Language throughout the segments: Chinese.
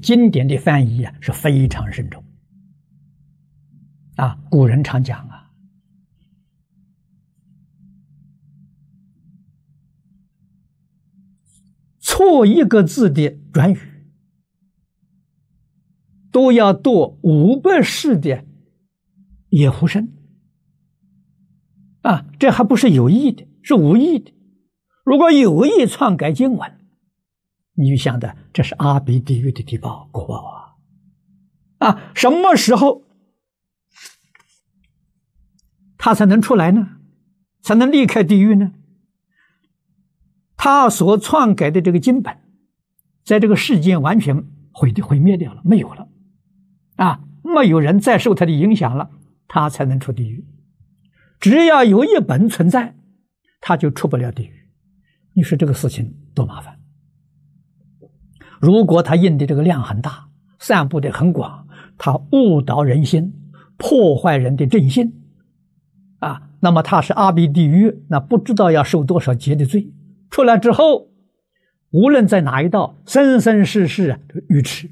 经典的翻译啊是非常慎重啊。古人常讲啊，错一个字的转语，都要堕五百世的野狐身啊！这还不是有意的，是无意的。如果有意篡改经文，你想的，这是阿鼻地狱的地报果报啊！啊，什么时候他才能出来呢？才能离开地狱呢？他所篡改的这个经本，在这个世间完全毁毁灭掉了，没有了，啊，没有人再受他的影响了，他才能出地狱。只要有一本存在，他就出不了地狱。你说这个事情多麻烦？如果他印的这个量很大，散布的很广，他误导人心，破坏人的正心，啊，那么他是阿鼻地狱，那不知道要受多少劫的罪。出来之后，无论在哪一道，生生世世愚痴，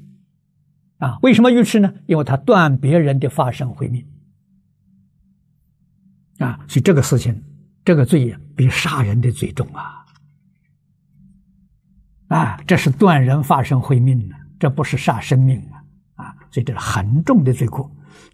啊，为什么愚痴呢？因为他断别人的发生慧命，啊，所以这个事情，这个罪比杀人的罪重啊。啊，这是断人发生慧命呢，这不是杀生命啊！啊，所以这是很重的罪过。